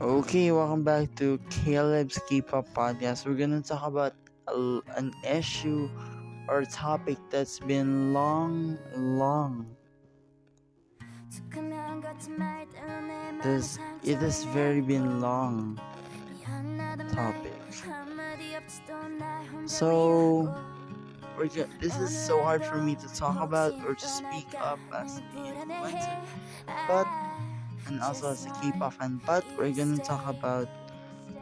Okay, welcome back to Caleb's K-pop podcast. We're gonna talk about a, an issue or topic that's been long, long. This it has very been long topic. So we're go- this is so hard for me to talk about or to speak up as an but and also as a K-pop fan. But we're gonna talk about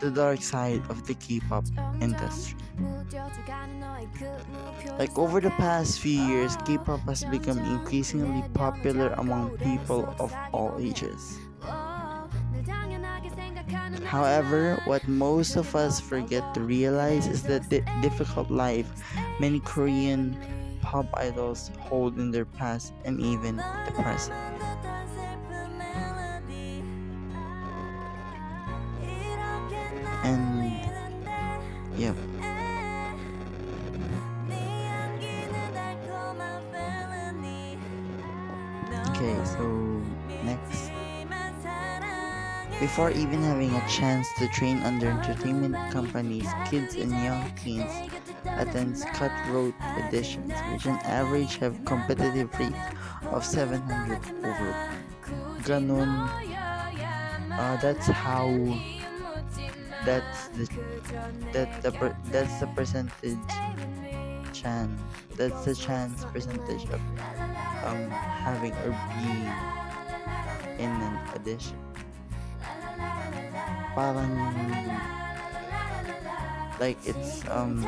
the dark side of the K-pop industry. Like over the past few years, K-pop has become increasingly popular among people of all ages. However, what most of us forget to realize is that the difficult life many Korean pop idols hold in their past and even the present. Before even having a chance to train under entertainment companies, kids and young teens attend cutthroat auditions, which on average have competitive rate of 700 over. Ganun. Uh, that's how. That's the that the per, that's the percentage chance. That's the chance percentage of um having or being in an audition. Parang like it's um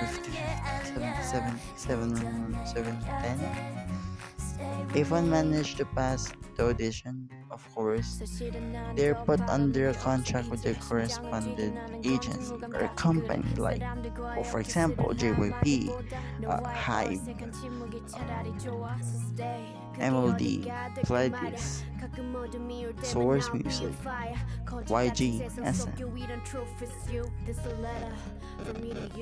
50, 50 70, 7, 7, 10. If one managed to pass the audition, of course, they're put under a contract with their correspondent agency or company like, well, for example, JYP, uh, HYBE, MLD, Pledis, Source Music, YG, SM.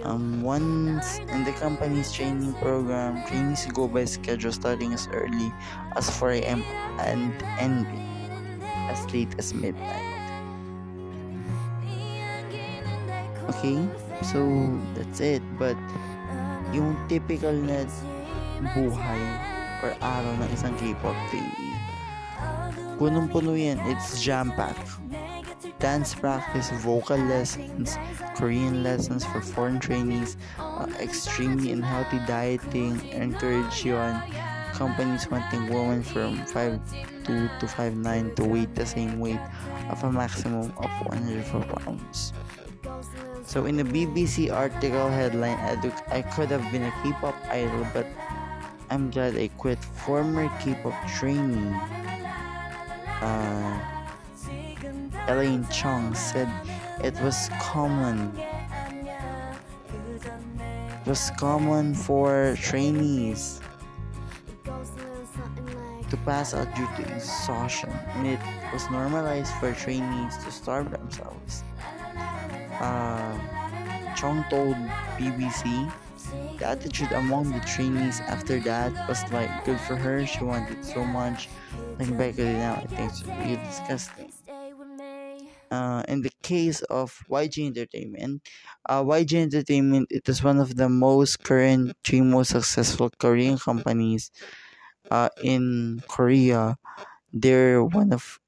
Um, once in the company's training program, trainees go by schedule starting as early as 4 a.m. and ending as late as midnight. Okay, so that's it. But yung typical na buhay or araw ng isang K-pop trainee, punong-puno yan. It's jam-packed. Dance practice, vocal lessons, Korean lessons for foreign trainees, uh, extremely unhealthy dieting, encourage you on companies wanting women from 5'2 to 5'9 to weight the same weight of a maximum of 104 pounds. So in the BBC article headline, I could have been a K-pop idol, but I'm glad I quit. Former K-pop trainee, uh, Elaine Chong said it was common. It was common for trainees to pass out due to exhaustion, and it was normalized for trainees to starve themselves. Uh, Chong told BBC the attitude among the trainees after that was like good for her. She wanted so much. Looking back it now, I think it's really disgusting. Uh, in the case of YG Entertainment, uh, YG Entertainment it is one of the most current three most successful Korean companies uh, in Korea. They're one of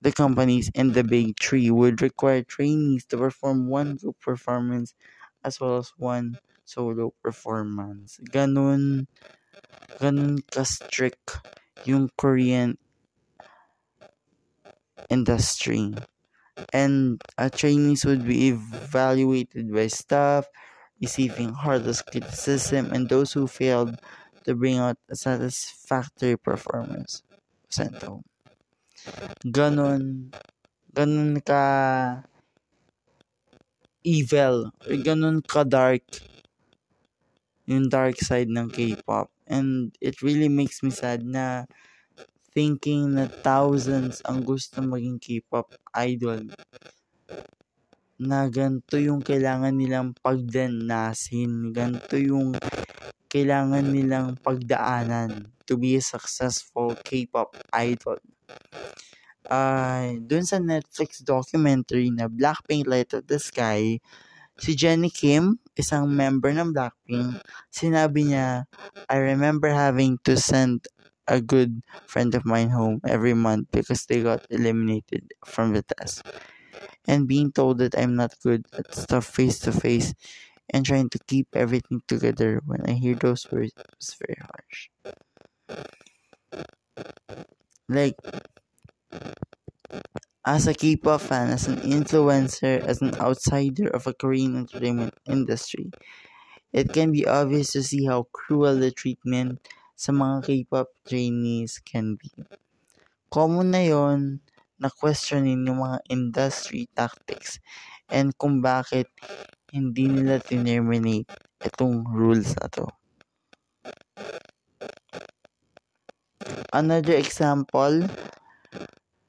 the companies in the big three would require trainees to perform one group performance as well as one solo performance. Ganun, ganun ka-strict yung Korean industry. And uh, trainees would be evaluated by staff, receiving heartless criticism, and those who failed to bring out a satisfactory performance sent home. Ganon, ganon ka evil, or ganon ka dark yung dark side ng K-pop. And it really makes me sad na thinking na thousands ang gusto maging K-pop idol na ganito yung kailangan nilang pagdanasin, ganito yung kailangan nilang pagdaanan to be a successful K-pop idol. Uh, dun sa Netflix documentary na Blackpink Light of the Sky, si Jennie Kim, isang member ng Blackpink, sinabi niya, I remember having to send a good friend of mine home every month because they got eliminated from the test. And being told that I'm not good at stuff face to face and trying to keep everything together when I hear those words was very harsh. Like, as a K-pop fan, as an influencer, as an outsider of a Korean entertainment industry, it can be obvious to see how cruel the treatment sa mga K-pop trainees can be. Common na yon na questionin yung mga industry tactics and kung bakit hindi nila terminate itong rules na to. Another example,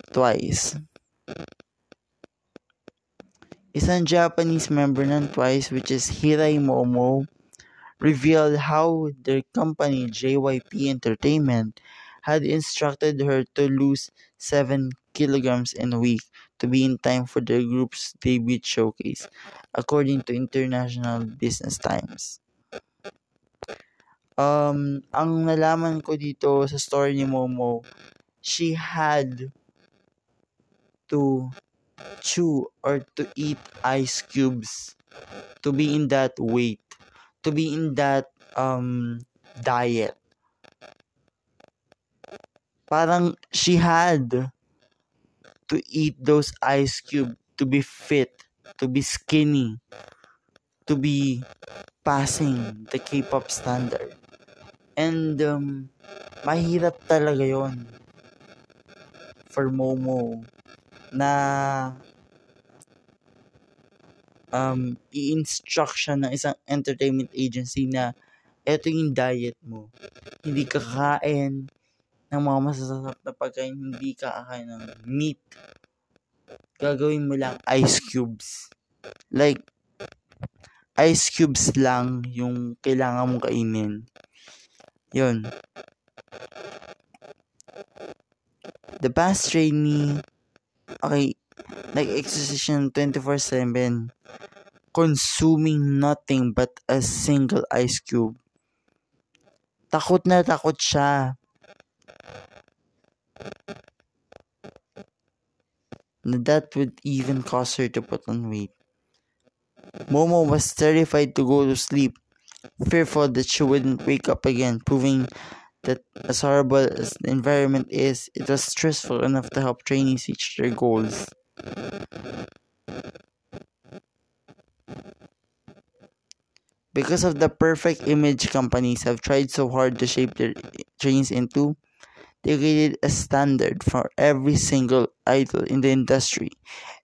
Twice. Isang Japanese member ng Twice which is Hirai Momo revealed how their company JYP Entertainment had instructed her to lose 7 kilograms in a week to be in time for their group's debut showcase, according to International Business Times. Um, ang nalaman ko dito sa story ni Momo, she had to chew or to eat ice cubes to be in that weight, to be in that um diet. Parang she had to eat those ice cube to be fit, to be skinny, to be passing the K-pop standard. And um, mahirap talaga yon for Momo na um, i-instruction ng isang entertainment agency na eto yung diet mo. Hindi ka kakain ng mga masasarap na pagkain, hindi ka kakain ng meat. Gagawin mo lang ice cubes. Like, ice cubes lang yung kailangan mong kainin. Yun. The past trainee, okay, like exercision 24-7, consuming nothing but a single ice cube. Takot na takot siya. That would even cause her to put on weight. Momo was terrified to go to sleep, fearful that she wouldn't wake up again, proving that as horrible as the environment is, it was stressful enough to help trainees reach their goals. Because of the perfect image companies have tried so hard to shape their trainees into, they created a standard for every single idol in the industry.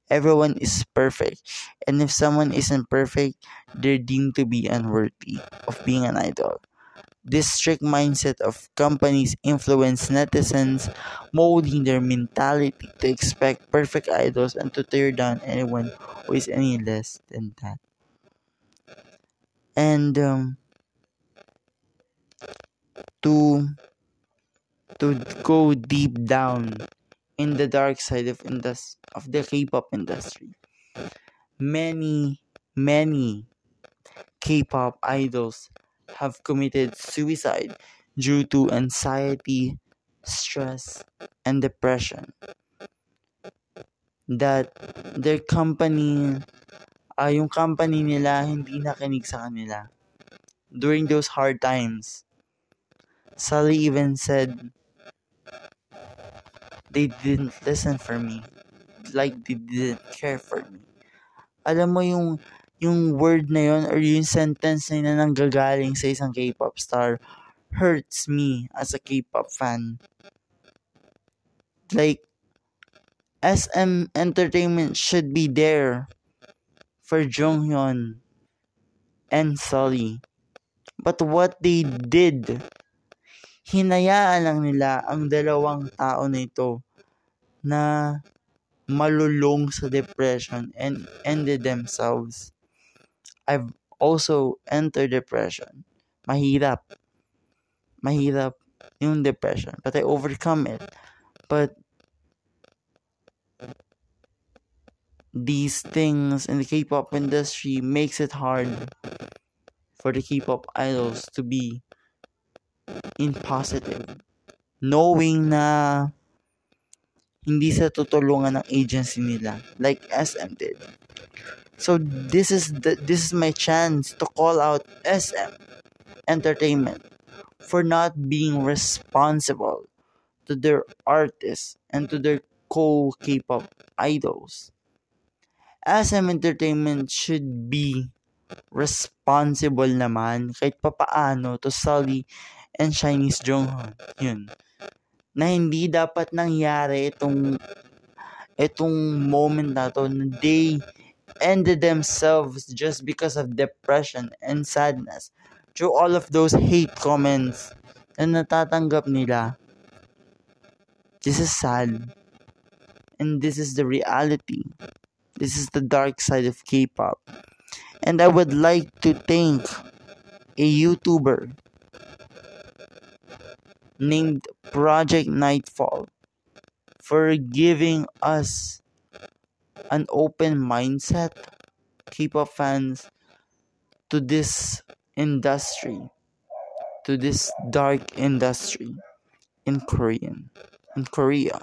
Everyone is perfect, and if someone isn't perfect, they're deemed to be unworthy of being an idol. This strict mindset of companies influence netizens, molding their mentality to expect perfect idols and to tear down anyone who is any less than that. And um, to to go deep down in the dark side of indus- of the K-pop industry. Many, many K-pop idols have committed suicide due to anxiety, stress, and depression. That their company, uh, yung company nila hindi nakinig sa kanila during those hard times. Sulli even said they didn't listen for me. Like they didn't care for me. Alam mo yung yung word na yon or yung sentence na yun na nanggagaling sa isang K-pop star hurts me as a K-pop fan. Like, SM Entertainment should be there for Jonghyun and Sully. But what they did, hinayaan lang nila ang dalawang tao na ito na malulong sa depression and ended themselves. I've also entered depression. Mahirap. Mahirap yung depression, but I overcome it. But these things in the K-pop industry makes it hard for the K-pop idols to be in positive. Knowing na hindi sa tutulungan ng agency nila like SM did. So this is the this is my chance to call out SM Entertainment for not being responsible to their artists and to their co K-pop idols. SM Entertainment should be responsible naman kahit papaano to Sully and Chinese Jonghyun. Yun na hindi dapat nangyari itong itong moment na to na they ended themselves just because of depression and sadness through all of those hate comments na natatanggap nila. This is sad. And this is the reality. This is the dark side of K-pop. And I would like to thank a YouTuber named Project Nightfall for giving us an open mindset, K-pop fans, to this industry, to this dark industry in Korean, in Korea.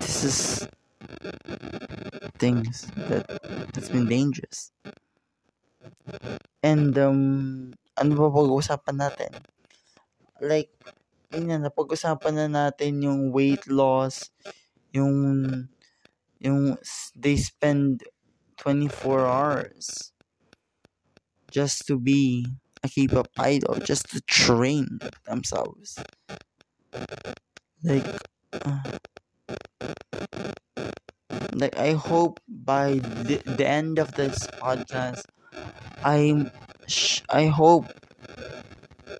This is things that that's been dangerous. And um ano ba pag-uusapan natin? Like yun na, napag-usapan na natin yung weight loss, yung yung they spend 24 hours just to be a K-pop idol, just to train themselves. Like, uh, like I hope by the, the end of this podcast, I I hope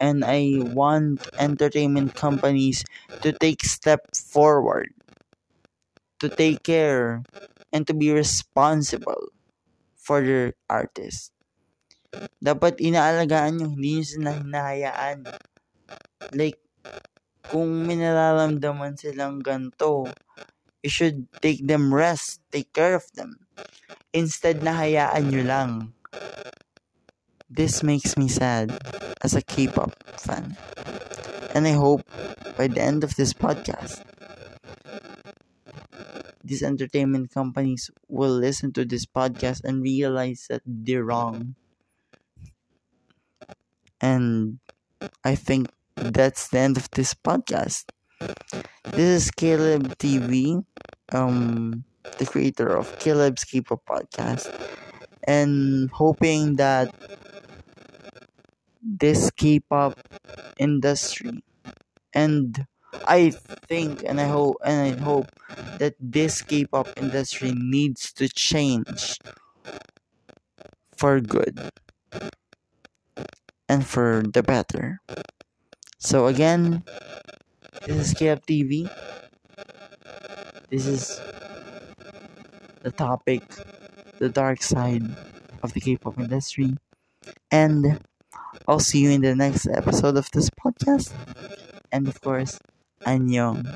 and I want entertainment companies to take step forward to take care and to be responsible for their artists. Dapat inaalagaan nyo, hindi nyo sila hinahayaan. Like, kung may nararamdaman silang ganto, you should take them rest, take care of them. Instead na hayaan nyo lang. This makes me sad as a K-pop fan. And I hope by the end of this podcast, these entertainment companies will listen to this podcast and realize that they're wrong. And I think that's the end of this podcast. This is Caleb TV, um, the creator of Caleb's K-pop podcast, and hoping that this K-pop industry and I think and I hope and I hope that this K-pop industry needs to change for good and for the better. So again, this is KF TV. This is the topic, the dark side of the K-pop industry, and I'll see you in the next episode of this podcast. And of course, annyeong.